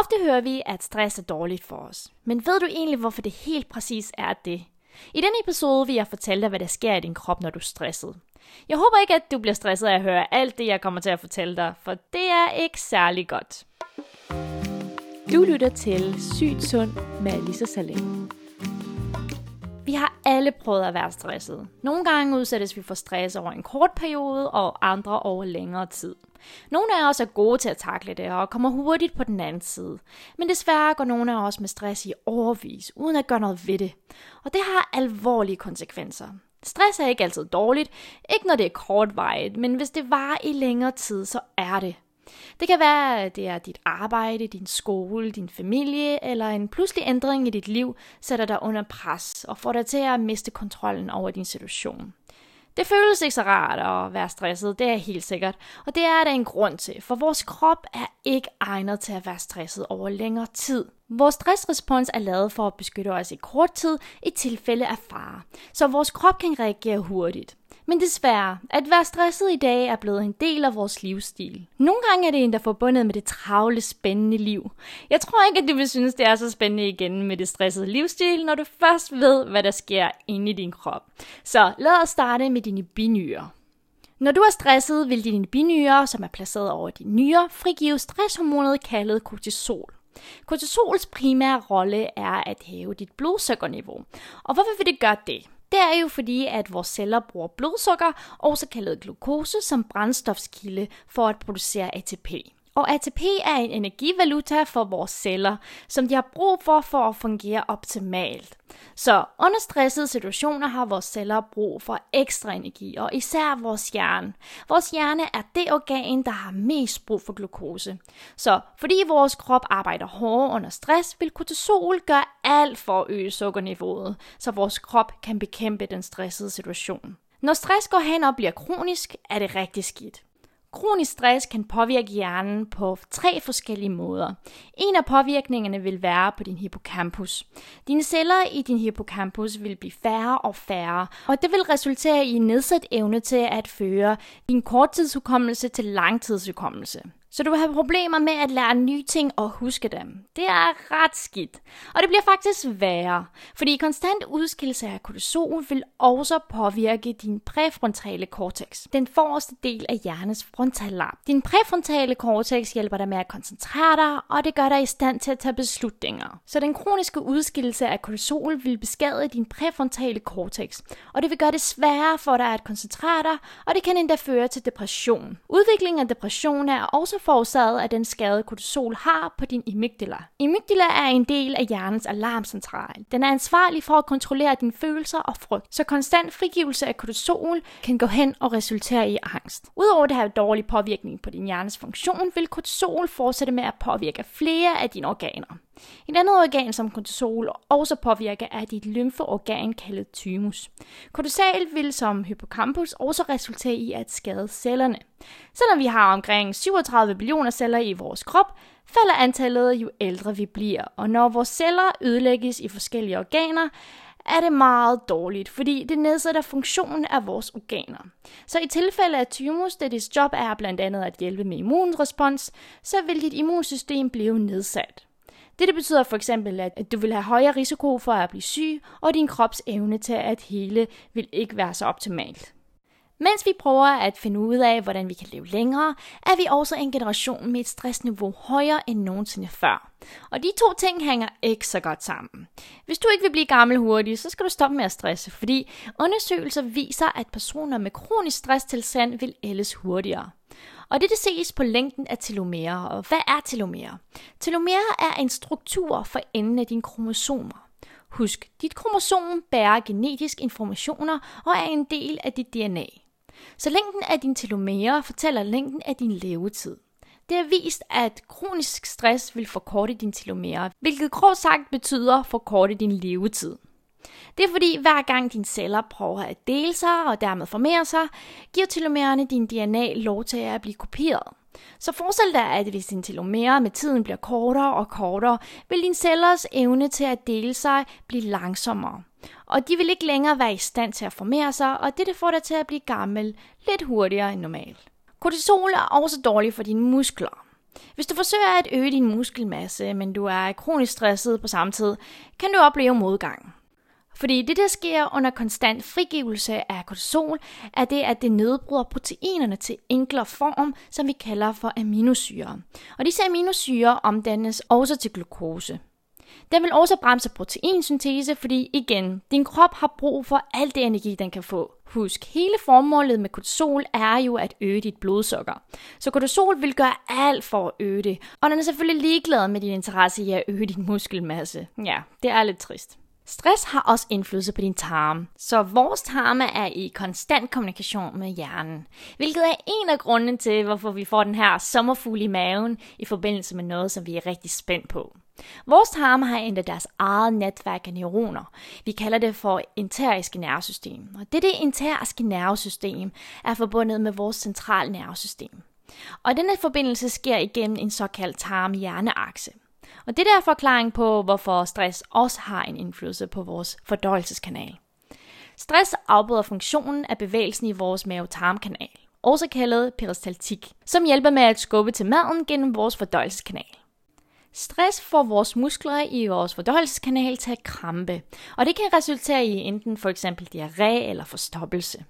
Ofte hører vi, at stress er dårligt for os. Men ved du egentlig, hvorfor det helt præcis er det? I denne episode vil jeg fortælle dig, hvad der sker i din krop, når du er stresset. Jeg håber ikke, at du bliver stresset af at høre alt det, jeg kommer til at fortælle dig, for det er ikke særlig godt. Du lytter til Sygt Sund med Alisa Salem. Vi har alle prøvet at være stresset. Nogle gange udsættes vi for stress over en kort periode, og andre over længere tid. Nogle af os er gode til at takle det og kommer hurtigt på den anden side. Men desværre går nogle af os med stress i overvis, uden at gøre noget ved det. Og det har alvorlige konsekvenser. Stress er ikke altid dårligt, ikke når det er kortvarigt, men hvis det varer i længere tid, så er det. Det kan være, at det er dit arbejde, din skole, din familie, eller en pludselig ændring i dit liv sætter dig under pres og får dig til at miste kontrollen over din situation. Det føles ikke så rart at være stresset, det er helt sikkert. Og det er der en grund til, for vores krop er ikke egnet til at være stresset over længere tid. Vores stressrespons er lavet for at beskytte os i kort tid i tilfælde af fare, så vores krop kan reagere hurtigt. Men desværre, at være stresset i dag er blevet en del af vores livsstil. Nogle gange er det endda forbundet med det travle, spændende liv. Jeg tror ikke, at du vil synes, det er så spændende igen med det stressede livsstil, når du først ved, hvad der sker inde i din krop. Så lad os starte med dine binyrer. Når du er stresset, vil dine binyrer, som er placeret over dine nyrer, frigive stresshormonet kaldet kortisol. Kortisols primære rolle er at hæve dit blodsukkerniveau. Og hvorfor vil det gøre det? Det er jo fordi, at vores celler bruger blodsukker, også kaldet glukose, som brændstofskilde for at producere ATP. Og ATP er en energivaluta for vores celler, som de har brug for for at fungere optimalt. Så under stressede situationer har vores celler brug for ekstra energi, og især vores hjerne. Vores hjerne er det organ, der har mest brug for glukose. Så fordi vores krop arbejder hårdere under stress, vil kortisol gøre alt for at øge sukkerniveauet, så vores krop kan bekæmpe den stressede situation. Når stress går hen og bliver kronisk, er det rigtig skidt. Kronisk stress kan påvirke hjernen på tre forskellige måder. En af påvirkningerne vil være på din hippocampus. Dine celler i din hippocampus vil blive færre og færre, og det vil resultere i en nedsat evne til at føre din korttidshukommelse til langtidshukommelse. Så du vil have problemer med at lære nye ting og huske dem. Det er ret skidt. Og det bliver faktisk værre, fordi konstant udskillelse af kortisol vil også påvirke din præfrontale cortex, den forreste del af hjernens frontallap. Din præfrontale cortex hjælper dig med at koncentrere dig, og det gør dig i stand til at tage beslutninger. Så den kroniske udskillelse af kortisol vil beskade din præfrontale cortex, og det vil gøre det sværere for dig at koncentrere dig, og det kan endda føre til depression. Udviklingen af depression er også forårsaget af den skade, kortisol har på din amygdala. Amygdala er en del af hjernens alarmcentral. Den er ansvarlig for at kontrollere dine følelser og frygt, så konstant frigivelse af kortisol kan gå hen og resultere i angst. Udover det have dårlig påvirkning på din hjernes funktion, vil kortisol fortsætte med at påvirke flere af dine organer. Et andet organ, som kortisol også påvirker, er dit lymfeorgan kaldet thymus. Kortisol vil som hippocampus også resultere i at skade cellerne. Selvom vi har omkring 37 billioner celler i vores krop, falder antallet jo ældre vi bliver, og når vores celler ødelægges i forskellige organer, er det meget dårligt, fordi det nedsætter funktionen af vores organer. Så i tilfælde af thymus, da dit job er blandt andet at hjælpe med immunrespons, så vil dit immunsystem blive nedsat. Dette betyder for eksempel, at du vil have højere risiko for at blive syg, og din krops evne til at hele vil ikke være så optimalt. Mens vi prøver at finde ud af, hvordan vi kan leve længere, er vi også en generation med et stressniveau højere end nogensinde før. Og de to ting hænger ikke så godt sammen. Hvis du ikke vil blive gammel hurtigt, så skal du stoppe med at stresse, fordi undersøgelser viser, at personer med kronisk stresstilstand vil ældes hurtigere. Og det, det ses på længden af telomere. Og hvad er telomere? Telomere er en struktur for enden af dine kromosomer. Husk, dit kromosom bærer genetisk informationer og er en del af dit DNA. Så længden af din telomere fortæller længden af din levetid. Det er vist, at kronisk stress vil forkorte din telomere, hvilket kort sagt betyder forkorte din levetid. Det er fordi, hver gang dine celler prøver at dele sig og dermed formere sig, giver telomererne din DNA lov til at blive kopieret. Så forestil dig, at hvis din telomere med tiden bliver kortere og kortere, vil din cellers evne til at dele sig blive langsommere. Og de vil ikke længere være i stand til at formere sig, og det får dig til at blive gammel lidt hurtigere end normalt. Kortisol er også dårligt for dine muskler. Hvis du forsøger at øge din muskelmasse, men du er kronisk stresset på samme tid, kan du opleve modgang. Fordi det, der sker under konstant frigivelse af kortisol, er det, at det nedbryder proteinerne til enklere form, som vi kalder for aminosyre. Og disse aminosyre omdannes også til glukose. Den vil også bremse proteinsyntese, fordi igen, din krop har brug for al det energi, den kan få. Husk, hele formålet med kortisol er jo at øge dit blodsukker. Så kortisol vil gøre alt for at øge det, og den er selvfølgelig ligeglad med din interesse i at øge din muskelmasse. Ja, det er lidt trist. Stress har også indflydelse på din tarm, så vores tarme er i konstant kommunikation med hjernen, hvilket er en af grundene til, hvorfor vi får den her sommerfugl i maven i forbindelse med noget, som vi er rigtig spændt på. Vores tarme har endda deres eget netværk af neuroner. Vi kalder det for enteriske nervesystem. Og dette enteriske nervesystem er forbundet med vores centrale nervesystem. Og denne forbindelse sker igennem en såkaldt tarm-hjerneakse. Og det der er forklaring på, hvorfor stress også har en indflydelse på vores fordøjelseskanal. Stress afbryder funktionen af bevægelsen i vores mave-tarmkanal, også kaldet peristaltik, som hjælper med at skubbe til maden gennem vores fordøjelseskanal. Stress får vores muskler i vores fordøjelseskanal til at krampe, og det kan resultere i enten for eksempel diarré eller forstoppelse.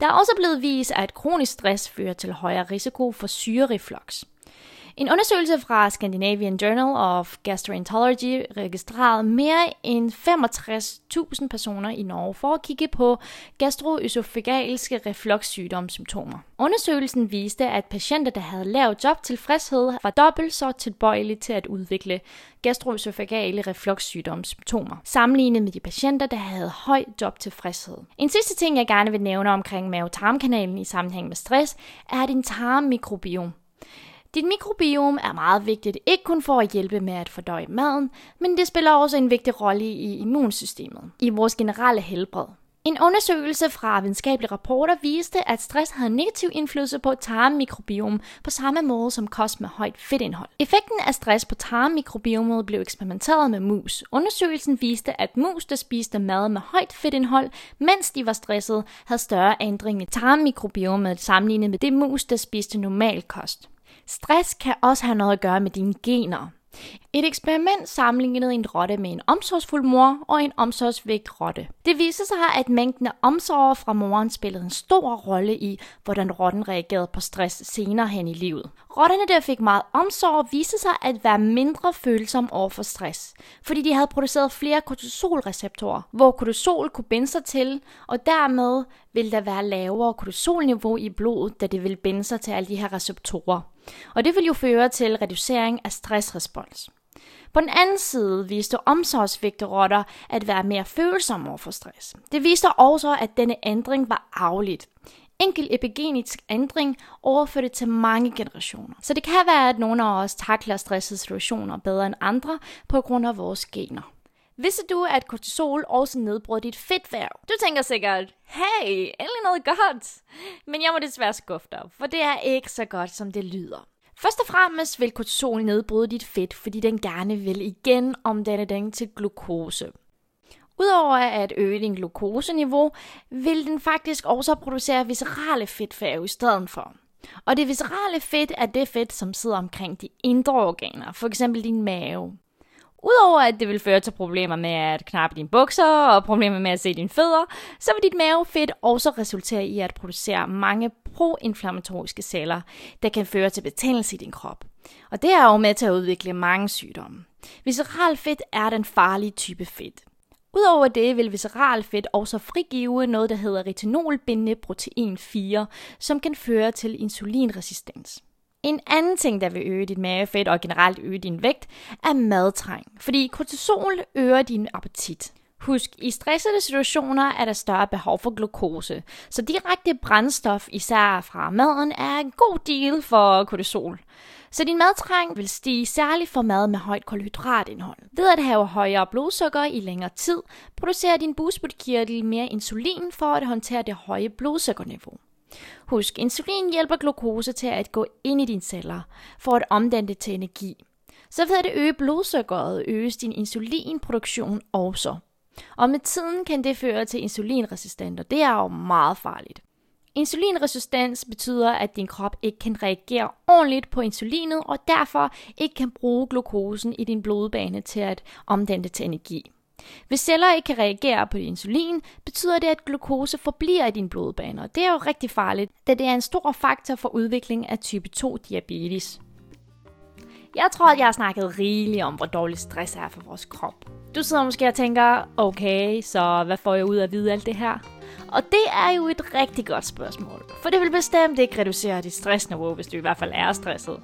Der er også blevet vist, at kronisk stress fører til højere risiko for syrereflux. En undersøgelse fra Scandinavian Journal of Gastroenterology registrerede mere end 65.000 personer i Norge for at kigge på gastroøsofagaliske refluxsygdomssymptomer. Undersøgelsen viste, at patienter, der havde lav jobtilfredshed, var dobbelt så tilbøjelige til at udvikle gastroøsofagale refluxsygdomssymptomer, sammenlignet med de patienter, der havde høj jobtilfredshed. En sidste ting, jeg gerne vil nævne omkring mave-tarmkanalen i sammenhæng med stress, er din tarmmikrobiom. Dit mikrobiom er meget vigtigt, ikke kun for at hjælpe med at fordøje maden, men det spiller også en vigtig rolle i immunsystemet, i vores generelle helbred. En undersøgelse fra videnskabelige rapporter viste, at stress havde negativ indflydelse på tarmmikrobiom på samme måde som kost med højt fedtindhold. Effekten af stress på tarmmikrobiomet blev eksperimenteret med mus. Undersøgelsen viste, at mus, der spiste mad med højt fedtindhold, mens de var stresset, havde større ændring i tarmmikrobiomet sammenlignet med det mus, der spiste normal kost. Stress kan også have noget at gøre med dine gener. Et eksperiment sammenlignede en rotte med en omsorgsfuld mor og en omsorgsvægt rotte. Det viste sig, at mængden af omsorg fra moren spillede en stor rolle i, hvordan rotten reagerede på stress senere hen i livet. Rotterne, der fik meget omsorg, viste sig at være mindre følsomme over for stress, fordi de havde produceret flere kortisolreceptorer, hvor kortisol kunne binde sig til, og dermed ville der være lavere kortisolniveau i blodet, da det ville binde sig til alle de her receptorer. Og det vil jo føre til reducering af stressrespons. På den anden side viste omsorgsvigte rotter at være mere følsomme over for stress. Det viste også, at denne ændring var arveligt. Enkel epigenetisk ændring overførte til mange generationer. Så det kan være, at nogle af os takler stressede situationer bedre end andre på grund af vores gener. Vidste du, at kortisol også nedbryder dit fedtvæv? Du tænker sikkert, hey, endelig noget godt. Men jeg må desværre skuffe dig, for det er ikke så godt, som det lyder. Først og fremmest vil kortisol nedbryde dit fedt, fordi den gerne vil igen omdanne den til glukose. Udover at øge din glukoseniveau, vil den faktisk også producere viscerale fedtfærge i stedet for. Og det viscerale fedt er det fedt, som sidder omkring de indre organer, for eksempel din mave. Udover at det vil føre til problemer med at knappe dine bukser og problemer med at se dine fødder, så vil dit mavefedt også resultere i at producere mange proinflammatoriske celler, der kan føre til betændelse i din krop. Og det er jo med til at udvikle mange sygdomme. Visceral fedt er den farlige type fedt. Udover det vil visceral fedt også frigive noget, der hedder retinolbindende protein 4, som kan føre til insulinresistens. En anden ting, der vil øge dit mavefedt og generelt øge din vægt, er madtræng. Fordi kortisol øger din appetit. Husk, i stressede situationer er der større behov for glukose, så direkte brændstof, især fra maden, er en god deal for kortisol. Så din madtræng vil stige særligt for mad med højt kulhydratindhold. Ved at have højere blodsukker i længere tid, producerer din bugspytkirtel mere insulin for at håndtere det høje blodsukkerniveau. Husk, insulin hjælper glukose til at gå ind i dine celler, for at omdanne det til energi. Så ved at øge blodsukkeret, øges din insulinproduktion også. Og med tiden kan det føre til insulinresistent, og det er jo meget farligt. Insulinresistens betyder, at din krop ikke kan reagere ordentligt på insulinet, og derfor ikke kan bruge glukosen i din blodbane til at omdanne det til energi. Hvis celler ikke kan reagere på insulin, betyder det, at glukose forbliver i din blodbane, og det er jo rigtig farligt, da det er en stor faktor for udvikling af type 2 diabetes. Jeg tror, at jeg har snakket rigeligt om, hvor dårlig stress er for vores krop. Du sidder måske og tænker, okay, så hvad får jeg ud af at vide alt det her? Og det er jo et rigtig godt spørgsmål, for det vil bestemt ikke reducere dit stressniveau, hvis du i hvert fald er stresset.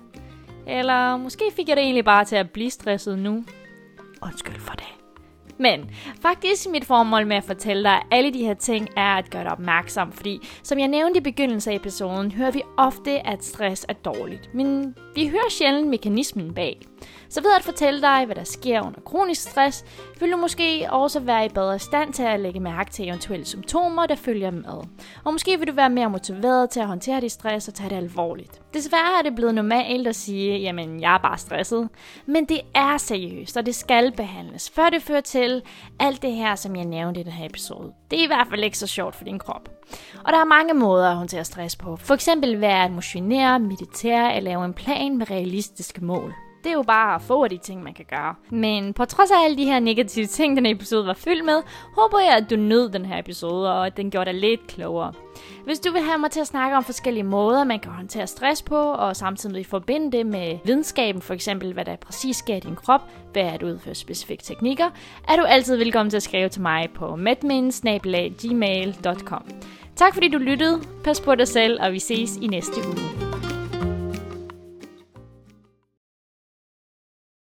Eller måske fik jeg det egentlig bare til at blive stresset nu. Undskyld for det. Men faktisk mit formål med at fortælle dig alle de her ting er at gøre dig opmærksom, fordi som jeg nævnte i begyndelsen af episoden, hører vi ofte, at stress er dårligt. Men vi hører sjældent mekanismen bag. Så ved at fortælle dig, hvad der sker under kronisk stress, vil du måske også være i bedre stand til at lægge mærke til eventuelle symptomer, der følger med. Og måske vil du være mere motiveret til at håndtere dit stress og tage det alvorligt. Desværre er det blevet normalt at sige, jamen jeg er bare stresset. Men det er seriøst, og det skal behandles, før det fører til alt det her, som jeg nævnte i den her episode. Det er i hvert fald ikke så sjovt for din krop. Og der er mange måder at håndtere stress på. For eksempel ved at motionere, meditere eller lave en plan med realistiske mål. Det er jo bare få af de ting, man kan gøre. Men på trods af alle de her negative ting, den episode var fyldt med, håber jeg, at du nød den her episode, og at den gjorde dig lidt klogere. Hvis du vil have mig til at snakke om forskellige måder, man kan håndtere stress på, og samtidig forbinde det med videnskaben, for eksempel hvad der præcis sker i din krop, ved at udføre specifikke teknikker, er du altid velkommen til at skrive til mig på medminsnabelaggmail.com. Tak fordi du lyttede, pas på dig selv, og vi ses i næste uge.